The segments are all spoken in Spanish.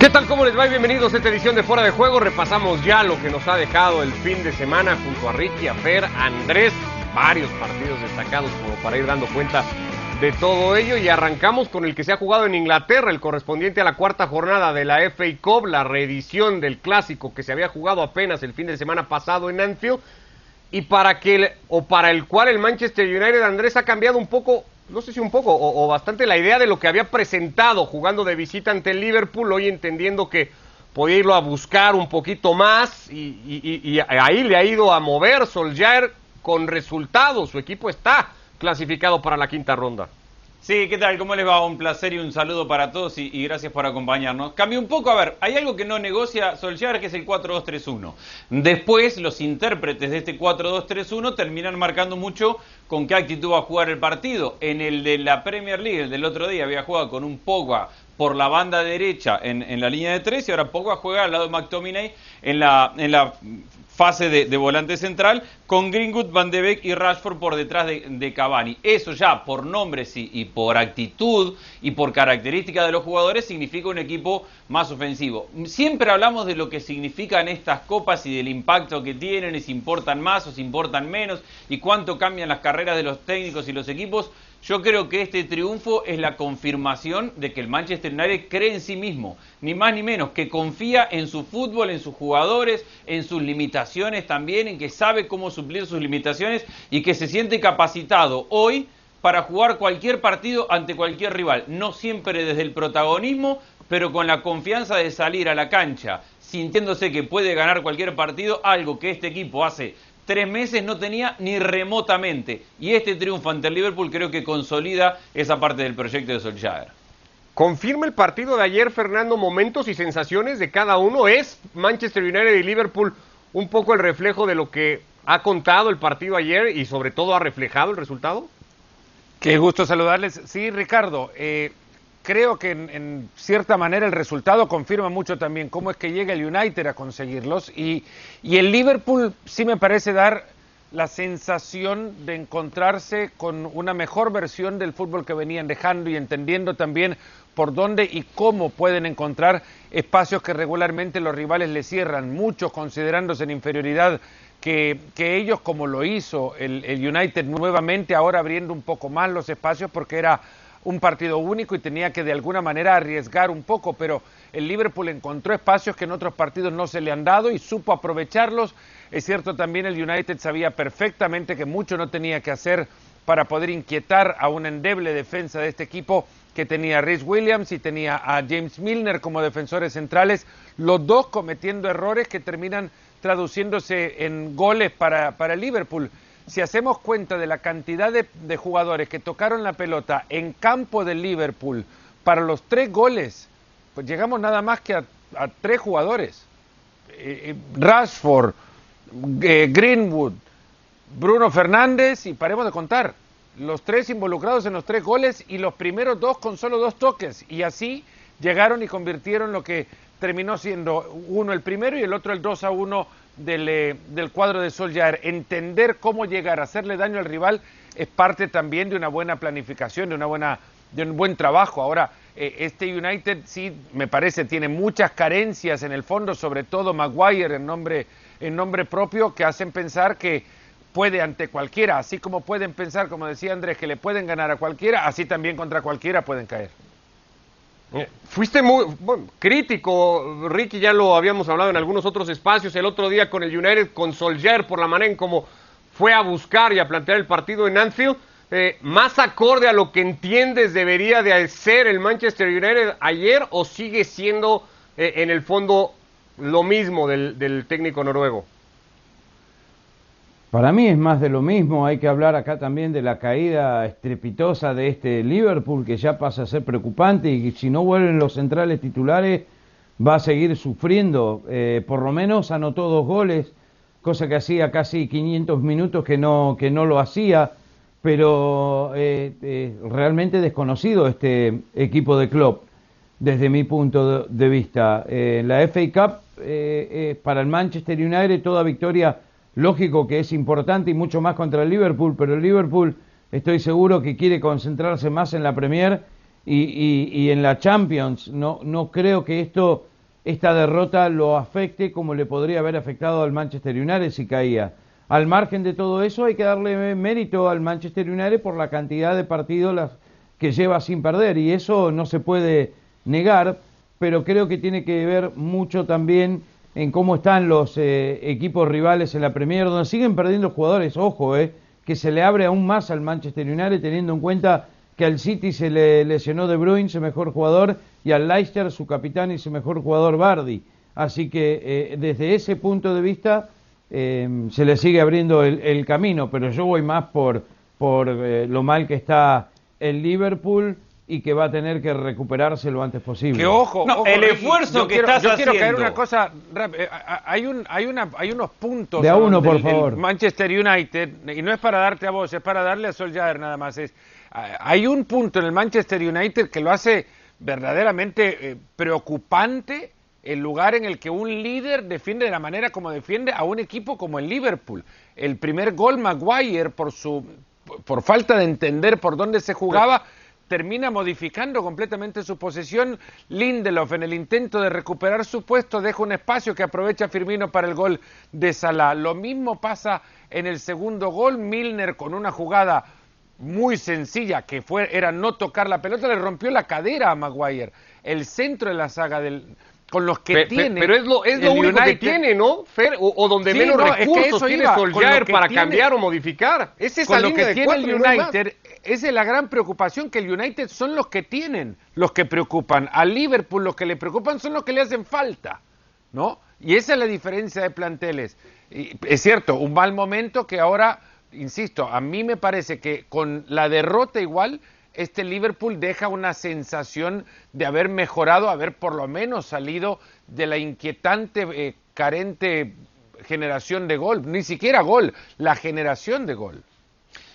¿Qué tal? ¿Cómo les va? bienvenidos a esta edición de Fuera de Juego. Repasamos ya lo que nos ha dejado el fin de semana junto a Ricky, a Fer, Andrés. Varios partidos destacados como para ir dando cuenta de todo ello. Y arrancamos con el que se ha jugado en Inglaterra, el correspondiente a la cuarta jornada de la FA Cup, la reedición del clásico que se había jugado apenas el fin de semana pasado en Anfield. Y para que, o para el cual el Manchester United Andrés ha cambiado un poco no sé si un poco o, bastante la idea de lo que había presentado jugando de visita ante el Liverpool, hoy entendiendo que podía irlo a buscar un poquito más y, ahí le ha ido a mover Solskjaer con resultados. Su equipo está clasificado para la quinta ronda. Sí, ¿qué tal? ¿Cómo les va? Un placer y un saludo para todos y, gracias por acompañarnos. Cambio un poco, a ver, hay algo que no negocia Solskjaer que es el 4-2-3-1. Después, los intérpretes de este 4-2-3-1 terminan marcando mucho con qué actitud va a jugar el partido. En el de la Premier League, el del otro día, había jugado con un Pogba por la banda derecha en, la línea de tres y ahora Pogba juega al lado de McTominay en en la fase de, volante central, con Greenwood, Van de Beek y Rashford por detrás de, Cavani. Eso ya por nombres y, por actitud y por característica de los jugadores significa un equipo más ofensivo. Siempre hablamos de lo que significan estas copas y del impacto que tienen, y si importan más o si importan menos, y cuánto cambian las carreras de los técnicos y los equipos. Yo creo que este triunfo es la confirmación de que el Manchester United cree en sí mismo, ni más ni menos, que confía en su fútbol, en sus jugadores, en sus limitaciones también, en que sabe cómo suplir sus limitaciones y que se siente capacitado hoy para jugar cualquier partido ante cualquier rival, no siempre desde el protagonismo, pero con la confianza de salir a la cancha, sintiéndose que puede ganar cualquier partido, algo que este equipo hace tres meses no tenía ni remotamente. Y este triunfo ante el Liverpool creo que consolida esa parte del proyecto de Solskjaer. Confirma el partido de ayer, Fernando, momentos y sensaciones de cada uno. ¿Es Manchester United y Liverpool un poco el reflejo de lo que ha contado el partido ayer y sobre todo ha reflejado el resultado? Qué gusto saludarles. Sí, Ricardo, eh, creo que en, cierta manera el resultado confirma mucho también cómo es que llega el United a conseguirlos. Y, y el Liverpool sí me parece dar la sensación de encontrarse con una mejor versión del fútbol que venían dejando y entendiendo también por dónde y cómo pueden encontrar espacios que regularmente los rivales le cierran, muchos considerándose en inferioridad que, que ellos, como lo hizo el, el United nuevamente, ahora abriendo un poco más los espacios porque era un partido único y tenía que de alguna manera arriesgar un poco, pero el Liverpool encontró espacios que en otros partidos no se le han dado y supo aprovecharlos. Es cierto también el United sabía perfectamente que mucho no tenía que hacer para poder inquietar a una endeble defensa de este equipo que tenía a Rhys Williams y tenía a James Milner como defensores centrales, los dos cometiendo errores que terminan traduciéndose en goles para, para Liverpool si hacemos cuenta de la cantidad de, jugadores que tocaron la pelota en campo del Liverpool para los tres goles, pues llegamos nada más que a, tres jugadores. Eh, eh, Rashford, eh, Greenwood, Bruno Fernández y paremos de contar. Los tres involucrados en los tres goles y los primeros dos con solo dos toques. Y así llegaron y convirtieron lo que terminó siendo uno el primero y el otro el 2 a 1 eh, del, cuadro de Solskjaer. Entender cómo llegar a hacerle daño al rival es parte también de una buena planificación, de, una buena, de un buen trabajo. Ahora, eh, este United sí, me parece, tiene muchas carencias en el fondo, sobre todo Maguire en nombre, en nombre propio, que hacen pensar que puede ante cualquiera, así como pueden pensar, como decía Andrés, que le pueden ganar a cualquiera, así también contra cualquiera pueden caer. Eh, fuiste muy crítico, Ricky, ya lo habíamos hablado en algunos otros espacios el otro día con el United, con Solskjaer, por la manera en cómo fue a buscar y a plantear el partido en Anfield. Eh, ¿Más acorde a lo que entiendes debería de ser el Manchester United ayer o sigue siendo eh, en el fondo lo mismo del técnico noruego? Para mí es más de lo mismo, hay que hablar acá también de la caída estrepitosa de este Liverpool que ya pasa a ser preocupante y si no vuelven los centrales titulares va a seguir sufriendo, eh, por lo menos anotó dos goles, cosa que hacía casi 500 minutos que no, que no lo hacía, pero eh, eh, realmente desconocido este equipo de Klopp desde mi punto de, vista. la FA Cup para el Manchester United toda victoria Lógico que es importante y mucho más contra el Liverpool, pero el Liverpool estoy seguro que quiere concentrarse más en la Premier y, en la Champions. No, no creo que esto esta derrota lo afecte como le podría haber afectado al Manchester United si caía. Al margen de todo eso, hay que darle mérito al Manchester United por la cantidad de partidos que lleva sin perder, y eso no se puede negar, pero creo que tiene que ver mucho también en cómo están los eh, equipos rivales en la Premier, donde siguen perdiendo jugadores, ojo, eh, que se le abre aún más al Manchester United, teniendo en cuenta que al City se le lesionó De Bruyne, su mejor jugador, y al Leicester, su capitán y su mejor jugador, Bardi. Así que eh, desde ese punto de vista em, se le sigue abriendo el, camino, pero yo voy más por, por eh, lo mal que está el Liverpool y que va a tener que recuperarse lo antes posible. Que ojo, el esfuerzo que estás yo haciendo. quiero caer una cosa, eh, hay un, hay una, hay unos puntos. De a uno, por favor. Manchester United y no es para darte a vos, es para darle a Solskjaer nada más. Es, hay un punto en el Manchester United que lo hace verdaderamente eh, preocupante el lugar en el que un líder defiende de la manera como defiende a un equipo como el Liverpool. El primer gol Maguire por su por falta de entender por dónde se jugaba termina modificando completamente su posesión. Lindelof en el intento de recuperar su puesto deja un espacio que aprovecha Firmino para el gol de Salah. Lo mismo pasa en el segundo gol. Milner con una jugada muy sencilla que fue era no tocar la pelota le rompió la cadera a Maguire. El centro de la saga del con los que tiene. pero es lo, es lo único que tiene, ¿no? Fer, o, donde menos recursos tiene Solskjaer para cambiar o modificar. Es esa con línea lo que tiene el United, esa es la gran preocupación que el United son los que tienen, los que preocupan. A Liverpool los que le preocupan son los que le hacen falta, ¿no? Y esa es la diferencia de planteles. Y es cierto, un mal momento que ahora, insisto, a mí me parece que con la derrota igual este Liverpool deja una sensación de haber mejorado, haber por lo menos salido de la inquietante, eh, carente generación de gol, ni siquiera gol, la generación de gol.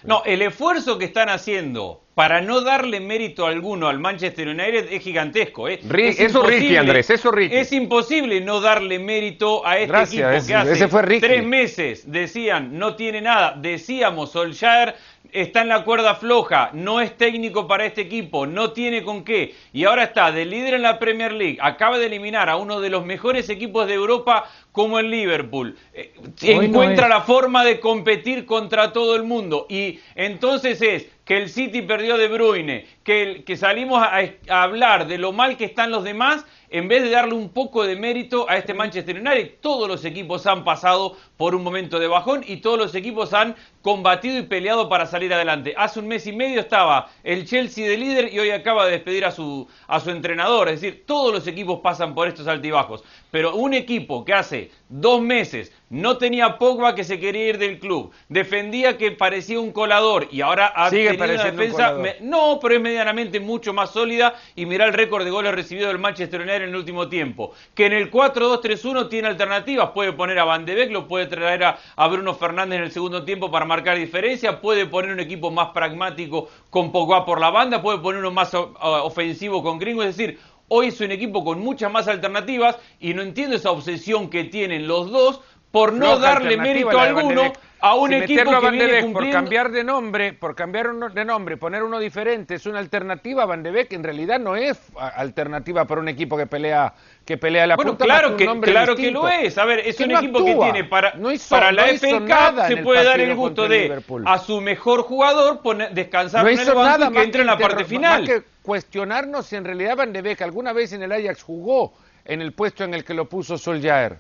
No, el esfuerzo que están haciendo para no darle mérito alguno al Manchester United es gigantesco. ¿eh? es eso Ricky, Andrés, eso Ricky. Es imposible no darle mérito a este equipo que hace tres meses decían no tiene nada, decíamos Solskjaer está en la cuerda floja, no es técnico para este equipo, no tiene con qué, y ahora está de líder en la Premier League, acaba de eliminar a uno de los mejores equipos de Europa como el Liverpool, eh, encuentra la forma de competir contra todo el mundo, y entonces es que el City perdió de Bruyne, que, que salimos a, a hablar de lo mal que están los demás, en vez de darle un poco de mérito a este Manchester United. Todos los equipos han pasado por un momento de bajón y todos los equipos han combatido y peleado para salir adelante. Hace un mes y medio estaba el Chelsea de líder y hoy acaba de despedir a su, a su entrenador. Es decir, todos los equipos pasan por estos altibajos. Pero un equipo que hace dos meses no tenía Pogba que se quería ir del club, defendía que parecía un colador y ahora ha tenido una defensa... no, pero es medianamente mucho más sólida y mira el récord de goles recibido del Manchester United en el último tiempo. Que en el 4-2-3-1 tiene alternativas, puede poner a Van de lo puede traer a, Bruno Fernández en el segundo tiempo para marcar diferencia, puede poner un equipo más pragmático con Pogba por la banda, puede poner uno más ofensivo con Gringo, es decir, hoy es un equipo con muchas más alternativas y no entiendo esa obsesión que tienen los dos por no darle mérito alguno a un equipo que viene cumpliendo... por cambiar de nombre, por cambiar de nombre, poner uno diferente, es una alternativa a Van de Beek, en realidad no es alternativa para un equipo que pelea que pelea la bueno, claro que claro que lo es. A ver, es un equipo que tiene para para la FA Cup se puede dar el gusto de a su mejor jugador poner, descansar en el banco y que entre en la parte final. Más que cuestionarnos si en realidad Van de Beek alguna vez en el Ajax jugó en el puesto en el que lo puso Solskjaer.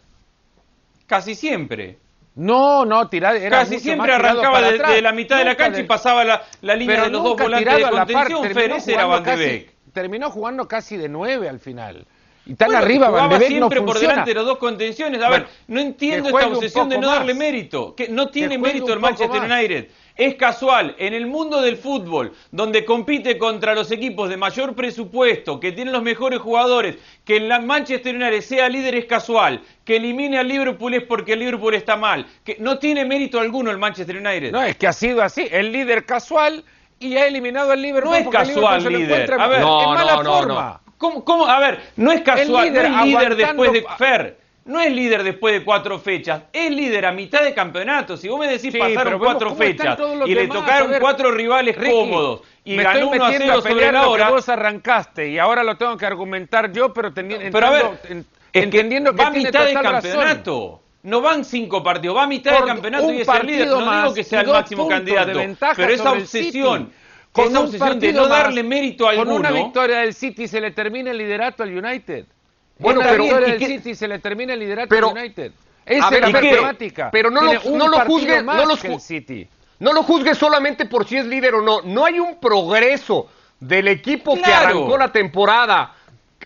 Casi siempre. No, no, tirado. Casi siempre arrancaba de, la mitad de la cancha y pasaba la, la línea de los dos volantes de contención. Férez era Van de Beek. Terminó jugando casi de nueve al final. Y tan arriba Van de Beek siempre no por delante de los dos contenciones. A ver, no entiendo esta obsesión de no darle mérito. Que no tiene mérito el Manchester United. Es casual, en el mundo del fútbol, donde compite contra los equipos de mayor presupuesto, que tienen los mejores jugadores, que el Manchester United sea líder es casual, que elimine al Liverpool es porque el Liverpool está mal, que no tiene mérito alguno el Manchester United. No, es que ha sido así, el líder casual y ha eliminado al Liverpool. No es casual líder. A ver, no, en mala forma. ¿Cómo, ¿Cómo, A ver, no es casual, no es líder después de Fer no es líder después de cuatro fechas, es líder a mitad de campeonato. Si vos me decís pasaron cuatro fechas y le tocaron cuatro rivales cómodos y ganó uno a cero sobre la hora. vos arrancaste y ahora lo tengo que argumentar yo, pero teniendo. Pero a ver, entendiendo que va a mitad de razón. campeonato. No van cinco partidos, va a mitad Por del campeonato y es el líder. No digo que sea el máximo candidato, de pero esa obsesión. Con esa obsesión de no más, darle mérito a Con una alguno. victoria del City se le termina el liderato al United. Bueno, Con una pero- victoria ¿y del qué- City se le termina el liderato Pero- al United. Esa ver, es la matemática. Pero no lo- Tiene no lo juzgue- más no los el City. No lo juzgues solamente por si es líder o no. No hay un progreso del equipo que arrancó la temporada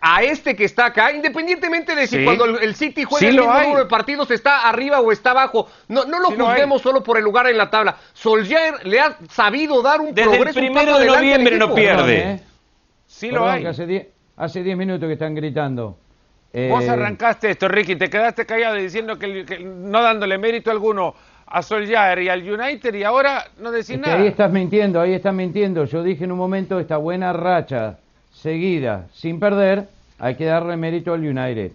a este que está acá, independientemente de si Sí. cuando el, el City juega Sí el mismo hay. número de partidos está arriba o está abajo. No, no lo Sí lo juzguemos solo por el lugar en la tabla. Solskjaer le ha sabido dar un Desde el progreso. un primero de noviembre no pierde. Perdón, ¿eh? Sí lo Perdón, hay. hace 10 hace 10 minutos que están gritando. Vos Eh, arrancaste esto, Ricky, te quedaste callado diciendo que, el- que no dándole mérito alguno a Solskjaer y al United y ahora no decís es que nada. ahí estás mintiendo, ahí estás mintiendo. Yo dije en un momento esta buena racha seguida sin perder, hay que darle mérito al United.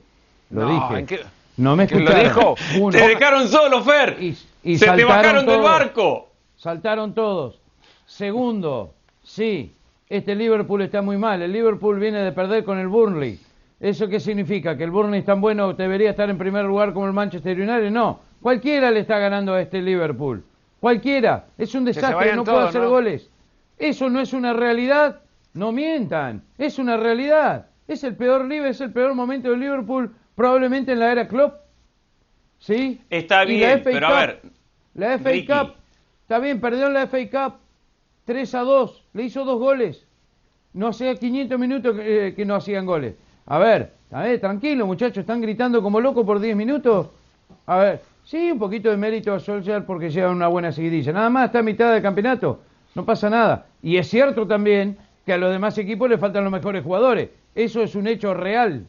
Lo No, dije. ¿en qué- No me ¿Quién lo escucharon. dijo? Uno. Te dejaron solo, Fer. Y- y Se te bajaron del barco. Saltaron todos. Segundo, sí, este Liverpool está muy mal. El Liverpool viene de perder con el Burnley. ¿Eso qué significa? ¿Que el Burnley es tan bueno, debería estar en primer lugar como el Manchester United? No, cualquiera le está ganando a este Liverpool. Cualquiera. Es un desastre, no puede hacer ¿no? goles. Eso no es una realidad. No mientan, es una realidad. Es el peor es el peor momento del Liverpool probablemente en la era Klopp. ¿Sí? Está bien, pero a ver, La FA Ricky. Cup, está bien, perdió en la FA Cup 3 a 2, le hizo dos goles. No hacía 500 minutos que, eh, que no hacían goles. A ver, a ver, tranquilo muchachos, están gritando como locos por 10 minutos. A ver, sí, un poquito de mérito a Solskjaer porque lleva una buena seguidilla. Nada más está a mitad del campeonato, no pasa nada. Y es cierto también que a los demás equipos le faltan los mejores jugadores. Eso es un hecho real.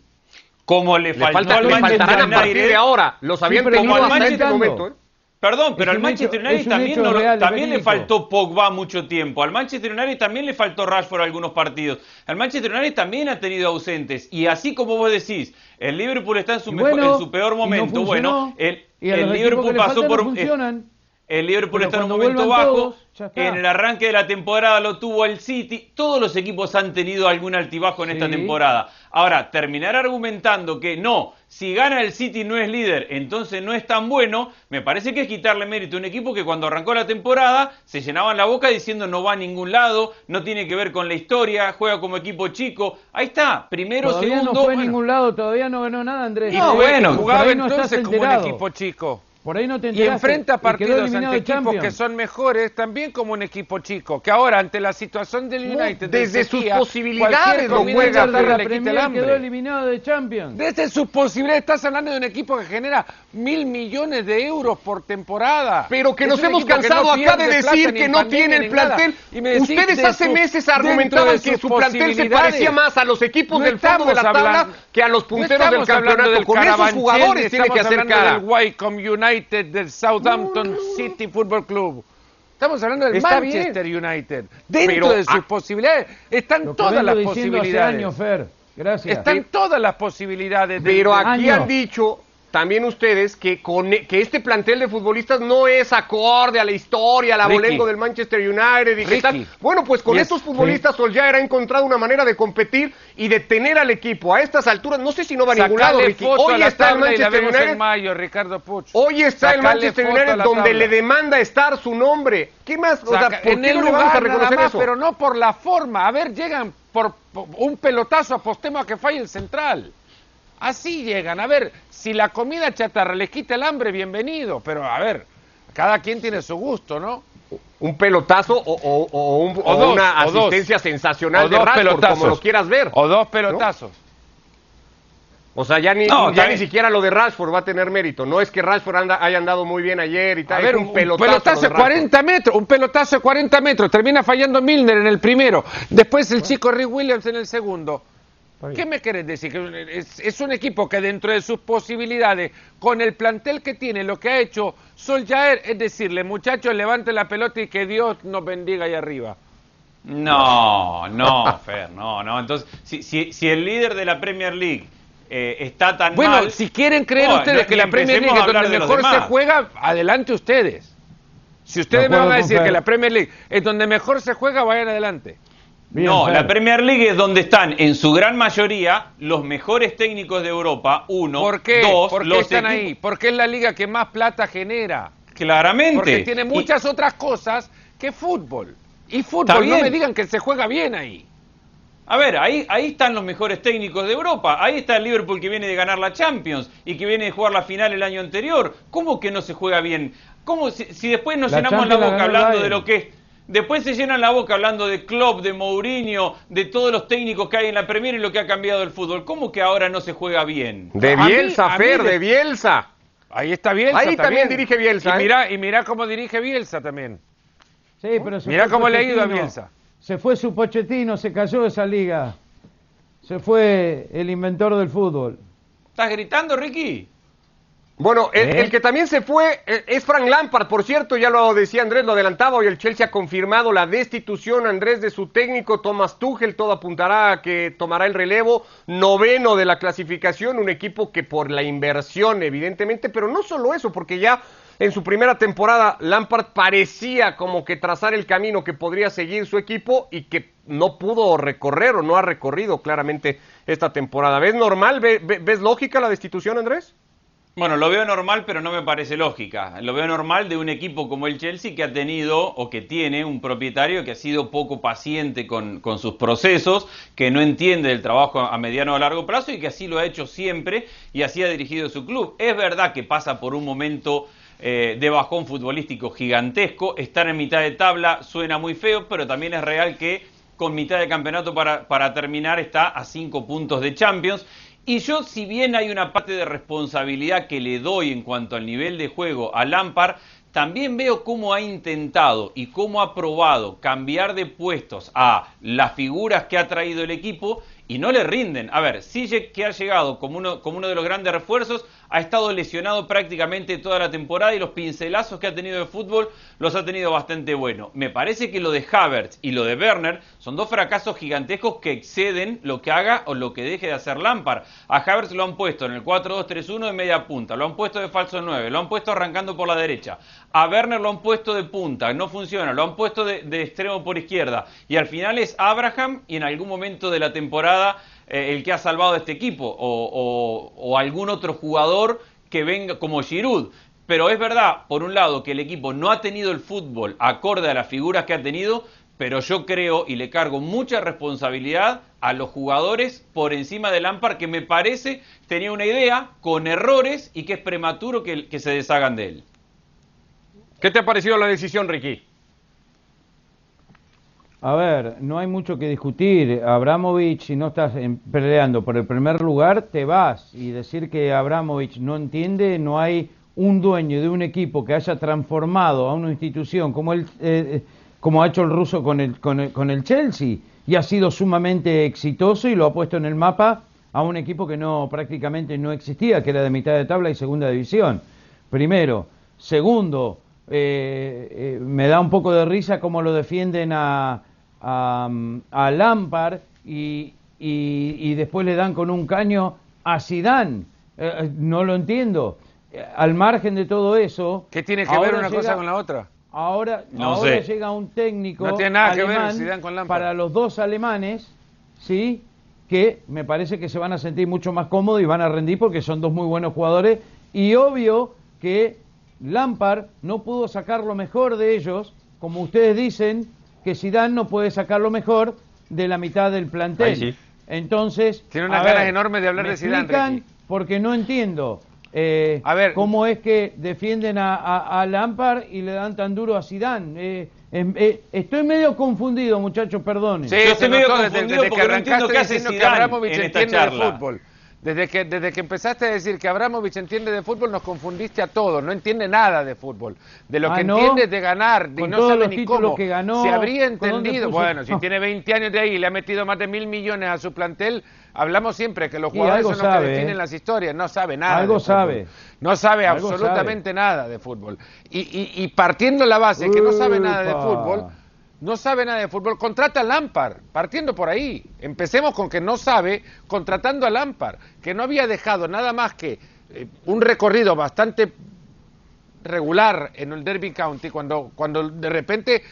como le, Le, faltó falta- al le faltarán a partir de ahora. Los habían este inventando. momento. ¿eh? Perdón, pero al Manchester hecho- United también, no lo- real, también le faltó Pogba mucho tiempo. Al Manchester United también le faltó Rashford algunos partidos. Al Manchester United también ha tenido ausentes. Y así como vos decís, el Liverpool está en su, Y mejor- bueno, en su peor y no momento. funcionó. bueno, el, Liverpool pasó por no funcionan. El Liverpool Pero está en un momento bajo. todos. En el arranque de la temporada lo tuvo el City. Todos los equipos han tenido algún altibajo en esta temporada. Ahora, terminar argumentando que no, si gana el City no es líder, entonces no es tan bueno, me parece que es quitarle mérito a un equipo que cuando arrancó la temporada se llenaban la boca diciendo no va a ningún lado, no tiene que ver con la historia, juega como equipo chico. Ahí está, primero, Todavía segundo. no fue a bueno. ningún lado, todavía no ganó nada, Andrés. No, Por bueno, jugaba no entonces como un equipo chico. Por ahí no te Y enteraste. enfrenta y partidos eliminado ante equipos que son mejores también como un equipo chico, que ahora ante la situación del United de desde sus posibilidades lo juega, la le quita el hambre. quedó eliminado de Champions. Desde sus posibilidades, estás hablando de un equipo que genera mil millones de euros por temporada. Pero que Es nos hemos cansado no acá de decir que no tiene el plantel. Y me Ustedes de hace meses argumentaban que su plantel se parecía más a los equipos No del fondo de la tabla que a los punteros del campeonato. del Con esos jugadores tiene que hacer cara. del United, del Southampton City Football Club. Estamos hablando del Está Manchester United. Dentro Pero de sus posibilidades están todas las hace posibilidades. años, Fer. Gracias. Están todas las posibilidades. de- Pero aquí han dicho también ustedes que, con, e- que este plantel de futbolistas no es acorde a la historia, al abolengo del Manchester United y que tal. Bueno, pues con Yes. estos futbolistas Solskjaer ha encontrado una manera de competir y de tener al equipo a estas alturas. No sé si no va a ningún lado, Ricky. a Hoy está el Manchester United. mayo, Ricardo Puch. Hoy está el Manchester a United donde le demanda estar su nombre. ¿Qué más? O sea, ¿por en qué el no le vamos a lugar nada reconocer más, eso? pero no por la forma. A ver, llegan por, por un pelotazo, apostemos a que falle el central. Así llegan. A ver, si la comida chatarra les quita el hambre, bienvenido. Pero a ver, cada quien tiene su gusto, ¿no? Un pelotazo o, o- o un- O dos, una dos. asistencia sensacional de Rashford, como lo quieras ver. O dos pelotazos. O sea, ya ni, No, ya ni siquiera lo de Rashford va a tener mérito. No es que Rashford anda- haya andado muy bien ayer y tal. A ver, un un pelotazo. pelotazo, lo de de Rashford. 40 metros, un pelotazo de 40 metros, termina fallando Milner en el primero, después el chico Rick Williams en el segundo. ¿Qué me querés decir? Que es, es un equipo que dentro de sus posibilidades, con el plantel que tiene, lo que ha hecho Solskjaer es decirle, muchachos, levante la pelota y que Dios nos bendiga ahí arriba. No, no, Fer, no, no. Entonces, si, si, si el líder de la Premier League eh, está tan Bueno, mal... si quieren creer no, ustedes no, que la Premier League es donde mejor se juega, adelante ustedes. Si ustedes De me van a decir que la Premier League es donde mejor se juega, vayan adelante. Bien, no, la Premier League es donde están en su gran mayoría los mejores técnicos de Europa. Uno, ¿Por qué? dos, ¿Por qué los están equipos- ahí? Porque es la liga que más plata genera. Claramente. Porque tiene Y- muchas otras cosas que fútbol. Y fútbol, no me digan que se juega bien ahí. A ver, ahí, ahí están los mejores técnicos de Europa. Ahí está el Liverpool que viene de ganar la Champions y que viene de jugar la final el año anterior. ¿Cómo que no se juega bien? ¿Cómo si, si después nos La llenamos la Champions la boca hablando de lo que es? Después se llenan la boca hablando de Klopp, de Mourinho, de todos los técnicos que hay en la Premier y lo que ha cambiado el fútbol. ¿Cómo que ahora no se juega bien? De Bielsa, mí Fer, de- de Bielsa. Ahí está Bielsa. Ahí también dirige Bielsa, Y ¿eh? mira, y mira cómo dirige Bielsa también. Sí, pero se Mirá fue cómo le ha ido a. Bielsa. Se fue su Pochettino, se cayó esa liga. Se fue el inventor del fútbol. ¿Estás gritando, Ricky? Bueno, el, ¿Eh? el que también se fue eh, es Frank Lampard, por cierto, ya lo decía Andrés, lo adelantaba, hoy el Chelsea ha confirmado la destitución, Andrés, de su técnico, Thomas Tuchel, todo apuntará a que tomará el relevo, noveno de la clasificación, un equipo que por la inversión, evidentemente, pero no solo eso, porque ya en su primera temporada Lampard parecía como que trazar el camino que podría seguir su equipo y que no pudo recorrer o no ha recorrido claramente esta temporada. ¿Ves normal? ¿Ve- ve- ¿Ves lógica la destitución, Andrés? Bueno, lo veo normal, pero no me parece lógica. Lo veo normal de un equipo como el Chelsea que ha tenido o que tiene un propietario que ha sido poco paciente con, con sus procesos, que no entiende el trabajo a mediano o largo plazo y que así lo ha hecho siempre y así ha dirigido su club. Es verdad que pasa por un momento eh, de bajón futbolístico gigantesco, estar en mitad de tabla suena muy feo, pero también es real que con mitad de campeonato para, para terminar está a cinco puntos de Champions. Y yo, si bien hay una parte de responsabilidad que le doy en cuanto al nivel de juego a Lampard, también veo cómo ha intentado y cómo ha probado cambiar de puestos a las figuras que ha traído el equipo y no le rinden. A ver, Sijek que ha llegado como uno, como uno de los grandes refuerzos, ha estado lesionado prácticamente toda la temporada y los pincelazos que ha tenido de fútbol los ha tenido bastante bueno. Me parece que lo de Havertz y lo de Werner son dos fracasos gigantescos que exceden lo que haga o lo que deje de hacer Lampard. A Havertz lo han puesto en el 4-2-3-1 de media punta, lo han puesto de falso 9, lo han puesto arrancando por la derecha. A Werner lo han puesto de punta, no funciona, lo han puesto de, extremo por izquierda. Y al final es Abraham y en algún momento de la temporada eh, el que ha salvado a este equipo o, o- algún otro jugador que venga como Giroud. Pero es verdad, por un lado, que el equipo no ha tenido el fútbol acorde a las figuras que ha tenido, pero yo creo y le cargo mucha responsabilidad a los jugadores por encima de Lampard, que me parece tenía una idea con errores y que es prematuro que, que se deshagan de él. ¿Qué te ha parecido la decisión, Ricky? A ver, no hay mucho que discutir. Abramovich, si no estás peleando por el primer lugar, te vas. Y decir que Abramovich no entiende, no hay un dueño de un equipo que haya transformado a una institución como, el, eh, eh, como ha hecho el ruso con, el, con el Chelsea y ha sido sumamente exitoso y lo ha puesto en el mapa a un equipo que no prácticamente no existía, que era de mitad de tabla y segunda división. Primero. Segundo, eh, eh, me da un poco de risa cómo lo defienden a, a, a Lampard y, y- y después le dan con un caño a Zidane. Eh, no lo entiendo. Al margen de todo eso... ¿Qué tiene que ver una llega- cosa con la otra? Ahora, No ahora sé. llega un técnico No tiene nada que ver alemán Zidane con Lampard. para los dos alemanes, ¿sí? Que me parece que se van a sentir mucho más cómodos y van a rendir porque son dos muy buenos jugadores. Y obvio que Lampard no pudo sacar lo mejor de ellos, como ustedes dicen, que Zidane no puede sacar lo mejor de la mitad del plantel. Ahí sí. Entonces, Tiene unas ganas ver, enormes de hablar ¿me de Zidane. Porque no entiendo. eh, A ver. cómo es que defienden a, a, a Lampard y le dan tan duro a Zidane. Eh, em- eh, estoy medio confundido, muchachos, perdonen. Sí, Yo estoy medio desde, confundido desde que porque no entiendo arrancaste qué hace diciendo que en esta de charla. fútbol. Desde que, desde que empezaste a decir que Abramovich entiende de fútbol, nos confundiste a todos. No entiende nada de fútbol. De lo Ah, que ¿no? entiende es de ganar. Y Con no todos sabe los ni cómo. que ganó, Si habría ¿con dónde entendido. Bueno, si tiene 20 años de ahí y le ha metido más de mil millones a su plantel, hablamos siempre que los jugadores son los sabe, que definen ¿eh? las historias. No sabe nada. Algo de sabe. No sabe Algo absolutamente nada de fútbol. Y, y, y partiendo la base que no sabe nada de fútbol. No sabe nada de fútbol, contrata a Lampard, partiendo por ahí. Empecemos con que no sabe, contratando a Lampard, que no había dejado nada más que eh, un recorrido bastante regular en el Derby County, cuando, cuando de repente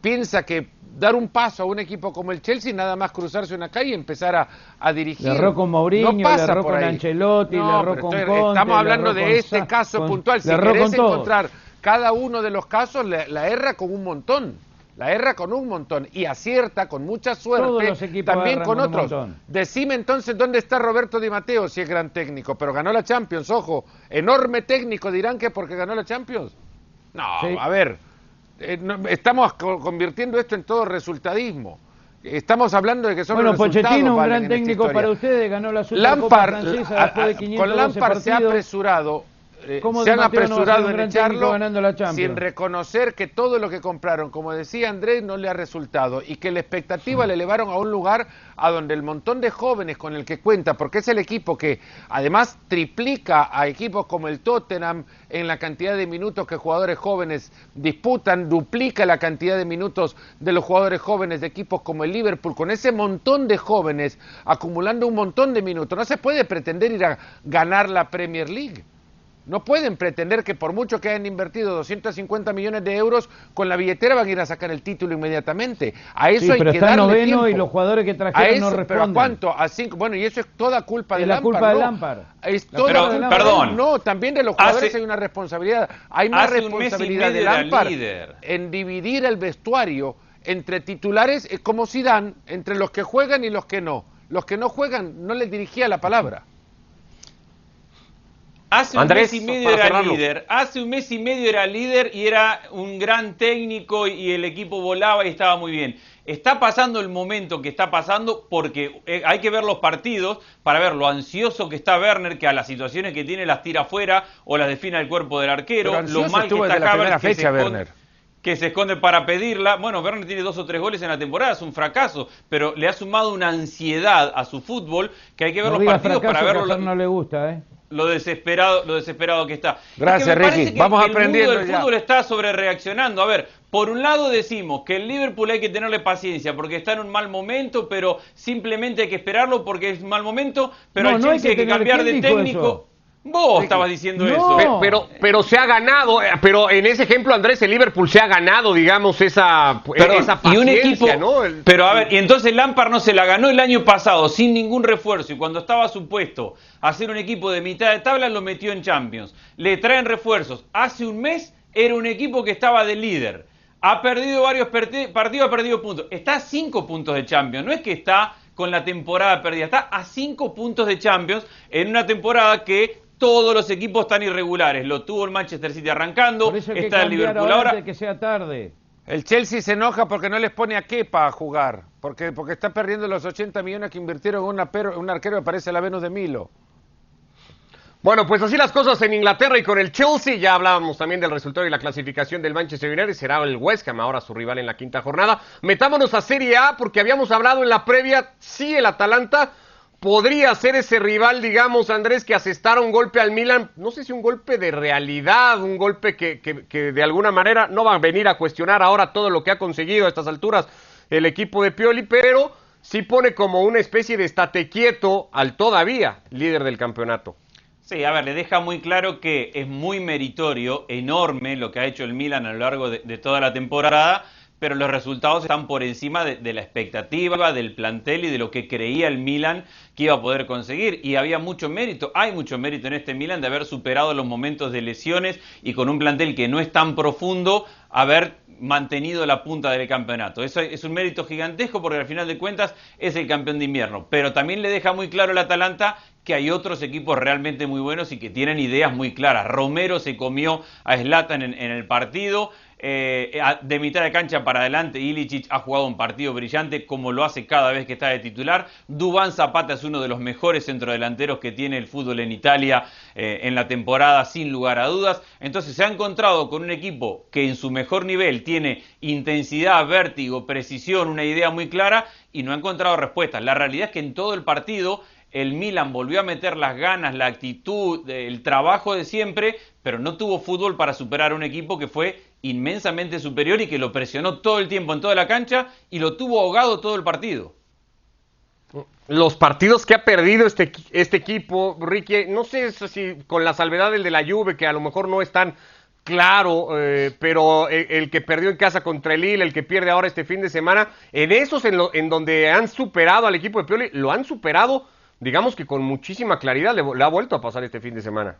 piensa que dar un paso a un equipo como el Chelsea, nada más cruzarse una calle y empezar a, a dirigir. Le erró con Mourinho, no pasa le erró con ahí. Ancelotti, No, le erró pero con estoy- Conte, Estamos hablando de este Sa- caso con- puntual. Si querés encontrar cada uno de los casos, la, la erra con un montón. La erra con un montón y acierta con mucha suerte también con otros. montón. Decime entonces dónde está Roberto Di Matteo si es gran técnico, pero ganó la Champions, ojo, enorme técnico, dirán que porque ganó la Champions. No, Sí. a ver, eh, no- estamos co- convirtiendo esto en todo resultadismo. Estamos hablando de que son Bueno, los resultados Pochettino, un gran técnico para ustedes, ganó la Supercopa Lampard, francesa a- después de a- 512 con Lampard se ha apresurado, eh, ¿Cómo se han no apresurado en echarlo ganando la Champions? sin reconocer que todo lo que compraron, como decía Andrés, no le ha resultado y que la expectativa le elevaron a un lugar a donde el montón de jóvenes con el que cuenta, porque es el equipo que además triplica a equipos como el Tottenham en la cantidad de minutos que jugadores jóvenes disputan, duplica la cantidad de minutos de los jugadores jóvenes de equipos como el Liverpool, con ese montón de jóvenes acumulando un montón de minutos. No se puede pretender ir a ganar la Premier League. No pueden pretender que por mucho que hayan invertido 250 millones de euros, con la billetera van a ir a sacar el título inmediatamente. A eso Sí, hay pero que está darle noveno tiempo. y los jugadores que a trajeron eso, no pero ¿a responden. cuánto? A cinco. Bueno, y eso es toda culpa de Es la Lampard. culpa de ¿no? Lampard. Es La toda culpa de culpa Lampard. Perdón. No, también de los jugadores Hace- hay una responsabilidad. Hay más responsabilidad de Lampard líder. en dividir el vestuario entre titulares como Zidane, entre los que juegan y los que no. Los que no juegan no les dirigía la palabra. Hace un Andrés, mes y medio era cerrarlo. líder. Hace un mes y medio era líder y era un gran técnico y el equipo volaba y estaba muy bien. Está pasando el momento que está pasando porque eh, hay que ver los partidos para ver lo ansioso que está Werner, que a las situaciones que tiene las tira afuera o las define al cuerpo del arquero. Lo mal que está la primera que se fecha, esconde- Werner. que se esconde para pedirla. Bueno, Werner tiene dos o tres goles en la temporada, es un fracaso, pero le ha sumado una ansiedad a su fútbol que hay que ver No los partidos para verlo no le gusta, ¿eh? Lo desesperado, lo desesperado que está. Es que Gracias, parece Ricky. que- Vamos el aprendiendo mundo del ya. fútbol está sobre reaccionando. A ver, por un lado decimos que el Liverpool hay que tenerle paciencia porque está en un mal momento, pero simplemente hay que esperarlo porque es un mal momento, pero No, al no hay que cambiar de ¿quién dijo técnico. eso? Vos estabas diciendo No. eso. Pe- Pero, pero se ha ganado, eh, pero en ese ejemplo, Andrés, el Liverpool se ha ganado, digamos, esa, Perdón, esa y un equipo, paciencia, ¿no? El- pero a ver, y entonces Lampard no se la ganó el año pasado sin ningún refuerzo y cuando estaba supuesto a ser un equipo de mitad de tabla lo metió en Champions. Le traen refuerzos. Hace un mes era un equipo que estaba de líder. Ha perdido varios partidos, ha perdido puntos. Está a cinco puntos de Champions. No es que está con la temporada perdida, está a cinco puntos de Champions en una temporada que todos los equipos están irregulares. Lo tuvo el Manchester City arrancando, Por eso hay que está el Liverpool ahora ahora. antes de que sea tarde. El Chelsea se enoja porque no les pone a Kepa a jugar, porque, porque está perdiendo los 80 millones que invirtieron en una un arquero que parece la Venus de Milo. Bueno, pues así las cosas en Inglaterra y con el Chelsea. Ya hablábamos también del resultado y la clasificación del Manchester United. Será el West Ham ahora su rival en la quinta jornada. Metámonos a Serie A porque habíamos hablado en la previa. Sí, el Atalanta podría ser ese rival, digamos, Andrés, que asestara un golpe al Milan. No sé si un golpe de realidad, un golpe que, que- que de alguna manera no va a venir a cuestionar ahora todo lo que ha conseguido a estas alturas el equipo de Pioli, pero sí pone como una especie de estate quieto al todavía líder del campeonato. Sí, a ver, le deja muy claro que es muy meritorio, enorme lo que ha hecho el Milan a lo largo de, de toda la temporada, pero los resultados están por encima de, la expectativa, del plantel y de lo que creía el Milan que iba a poder conseguir. Y había mucho mérito, hay mucho mérito en este Milan de haber superado los momentos de lesiones y con un plantel que no es tan profundo, haber mantenido la punta del campeonato. Eso es un mérito gigantesco porque al final de cuentas es el campeón de invierno. Pero también le deja muy claro el Atalanta que hay otros equipos realmente muy buenos y que tienen ideas muy claras. Romero se comió a Zlatan en, en el partido. Eh, de mitad de cancha para adelante, Ilicic ha jugado un partido brillante como lo hace cada vez que está de titular. Dubán Zapata es uno de los mejores centrodelanteros que tiene el fútbol en Italia eh, en la temporada, sin lugar a dudas. Entonces se ha encontrado con un equipo que en su mejor nivel tiene intensidad, vértigo, precisión, una idea muy clara y no ha encontrado respuestas. La realidad es que en todo el partido el Milan volvió a meter las ganas, la actitud, el trabajo de siempre, pero no tuvo fútbol para superar a un equipo que fue inmensamente superior y que lo presionó todo el tiempo en toda la cancha y lo tuvo ahogado todo el partido. Los partidos que ha perdido este, este equipo, Ricky, no sé si con la salvedad del de la Juve, que a lo mejor no es tan claro, eh, pero el, el, que perdió en casa contra el Lille, el que pierde ahora este fin de semana, en esos en, lo, en donde han superado al equipo de Pioli, lo han superado, digamos que con muchísima claridad, le ha vuelto a pasar este fin de semana.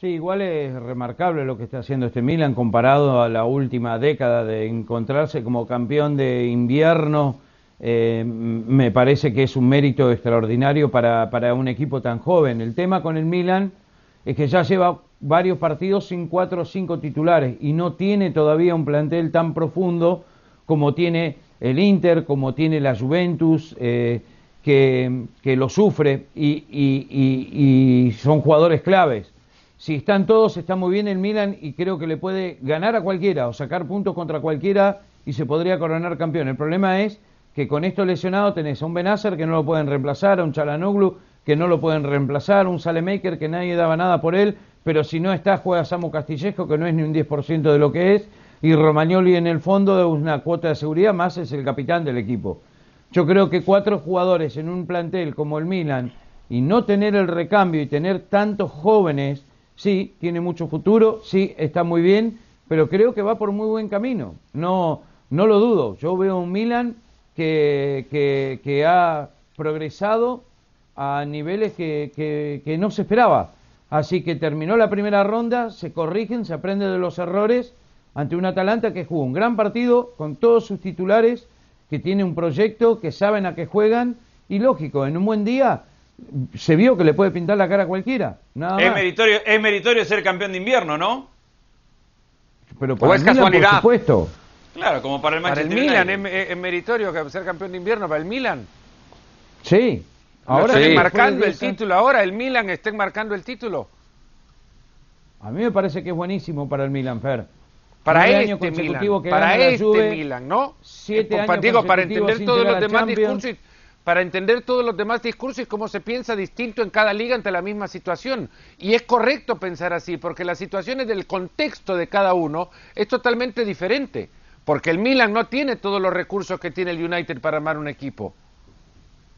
Sí, igual es remarcable lo que está haciendo este Milan comparado a la última década de encontrarse como campeón de invierno. Eh, me parece que es un mérito extraordinario para, para un equipo tan joven. El tema con el Milan es que ya lleva varios partidos sin cuatro o cinco titulares y no tiene todavía un plantel tan profundo como tiene el Inter, como tiene la Juventus, eh, que, que, lo sufre y, y, y, y son jugadores claves si están todos, está muy bien el Milan y creo que le puede ganar a cualquiera o sacar puntos contra cualquiera y se podría coronar campeón. El problema es que con esto lesionado tenés a un Benacer que no lo pueden reemplazar, a un Chalanoglu que no lo pueden reemplazar, un Salemaker que nadie daba nada por él, pero si no está juega Samu Castillesco que no es ni un 10% de lo que es y Romagnoli en el fondo de una cuota de seguridad más es el capitán del equipo. Yo creo que cuatro jugadores en un plantel como el Milan y no tener el recambio y tener tantos jóvenes sí, tiene mucho futuro, sí, está muy bien, pero creo que va por muy buen camino. No, no lo dudo. Yo veo un Milan que, que, ha progresado a niveles que, que, que, no se esperaba. Así que terminó la primera ronda, se corrigen, se aprende de los errores ante un Atalanta que jugó un gran partido con todos sus titulares, que tiene un proyecto, que saben a qué juegan y lógico, en un buen día se vio que le puede pintar la cara a cualquiera. Nada es, meritorio, es meritorio ser campeón de invierno, ¿no? Pero para es Milan, casualidad. por supuesto. Claro, como para el Manchester Para el Milan es, es, meritorio ser campeón de invierno para el Milan. Sí. Ahora sí. marcando el título ahora, el Milan está marcando el título. A mí me parece que es buenísimo para el Milan, Fer. Para este Milan, para este Juve, Milan, ¿no? Siete años digo, para entender todos los demás discursos para entender todos los demás discursos y cómo se piensa distinto en cada liga ante la misma situación. Y es correcto pensar así, porque las situaciones del contexto de cada uno es totalmente diferente. Porque el Milan no tiene todos los recursos que tiene el United para armar un equipo.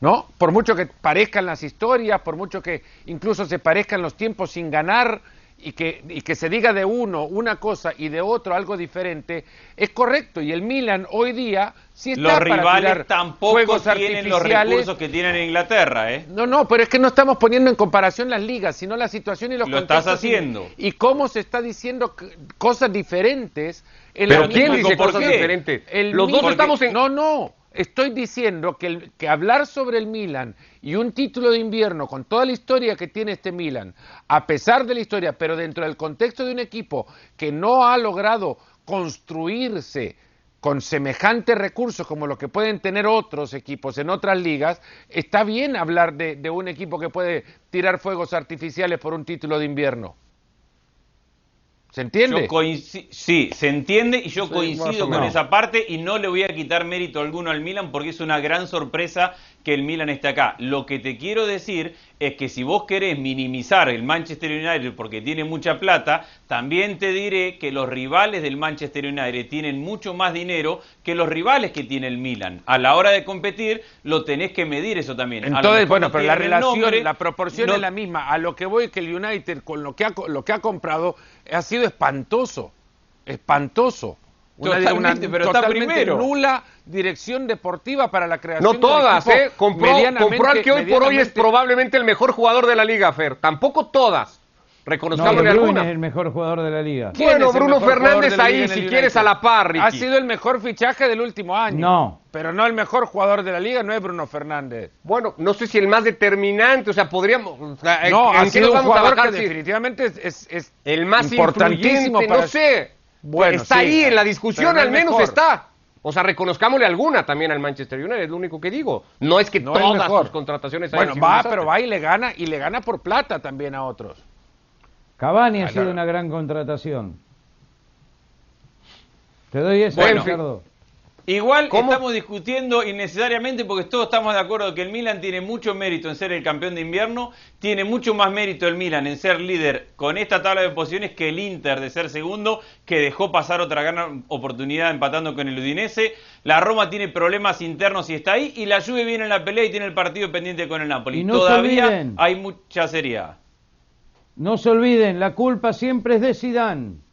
¿No? Por mucho que parezcan las historias, por mucho que incluso se parezcan los tiempos sin ganar, y que, y que se diga de uno una cosa y de otro algo diferente, es correcto. Y el Milan hoy día sí está Los para rivales tirar tampoco tienen los recursos que tienen en Inglaterra, ¿eh? No, no, pero es que no estamos poniendo en comparación las ligas, sino la situación y los Lo estás y- haciendo. Y, cómo se está diciendo cosas diferentes en Pero la ¿quién misma- dice ¿por cosas diferentes? el Los dos estamos en... No, no. Estoy diciendo que, el- que hablar sobre el Milan y un título de invierno con toda la historia que tiene este Milan, a pesar de la historia, pero dentro del contexto de un equipo que no ha logrado construirse con semejantes recursos como los que pueden tener otros equipos en otras ligas, está bien hablar de, de un equipo que puede tirar fuegos artificiales por un título de invierno. ¿Se entiende? Sí, se entiende y yo Sí, coincido con esa parte y no le voy a quitar mérito alguno al Milan porque es una gran sorpresa que el Milan esté acá. Lo que te quiero decir es que si vos querés minimizar el Manchester United porque tiene mucha plata, también te diré que los rivales del Manchester United tienen mucho más dinero que los rivales que tiene el Milan. A la hora de competir lo tenés que medir eso también. Entonces, bueno, no pero la relación, nombre, la proporción no- es la misma. A lo que voy que el United con lo que ha, lo que ha comprado ha sido espantoso, espantoso. Totalmente, pero está primero. nula dirección deportiva para la creación No de un todas, equipo ¿eh? Compró, medianamente- compró al que hoy por hoy es probablemente el mejor jugador de la liga, Fer. Tampoco todas. No, Reconozcámosle De Bruyne alguna. es el mejor jugador de la liga. ¿Quién Bueno, Bruno Fernández ahí, si quieres, a la par, Ricky. Ha sido el mejor fichaje del último año. No. Pero no el mejor jugador de la liga, no es Bruno Fernández. Bueno, no sé si el más determinante, o sea, podríamos... o sea, No, ¿en ha sido un jugador que definitivamente es, es- es El más importantísimo para- no sé. Bueno, está sí, ahí en la discusión, no al menos mejor. está. O sea, reconozcámosle alguna también al Manchester United, es lo único que digo. No es que No todas sus contrataciones hayan Bueno, va, pero va y le gana, y le gana por plata también a otros. Cavani ha sido claro. una gran contratación. Te doy esa, Bueno, Ricardo. Igual ¿Cómo? estamos discutiendo innecesariamente porque todos estamos de acuerdo que el Milan tiene mucho mérito en ser el campeón de invierno, tiene mucho más mérito el Milan en ser líder con esta tabla de posiciones que el Inter de ser segundo, que dejó pasar otra gran oportunidad empatando con el Udinese. La Roma tiene problemas internos y está ahí, y la Juve viene en la pelea y tiene el partido pendiente con el Napoli. Y no Todavía hay mucha seriedad. No se olviden, la culpa siempre es de Zidane.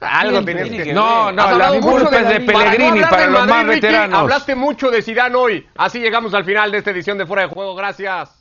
Algo tenías que No, no, la culpa es de Para no Pellegrini para los Madrid, más veteranos. Hablaste mucho de Zidane hoy. Así llegamos al final de esta edición de Fuera de Juego. Gracias.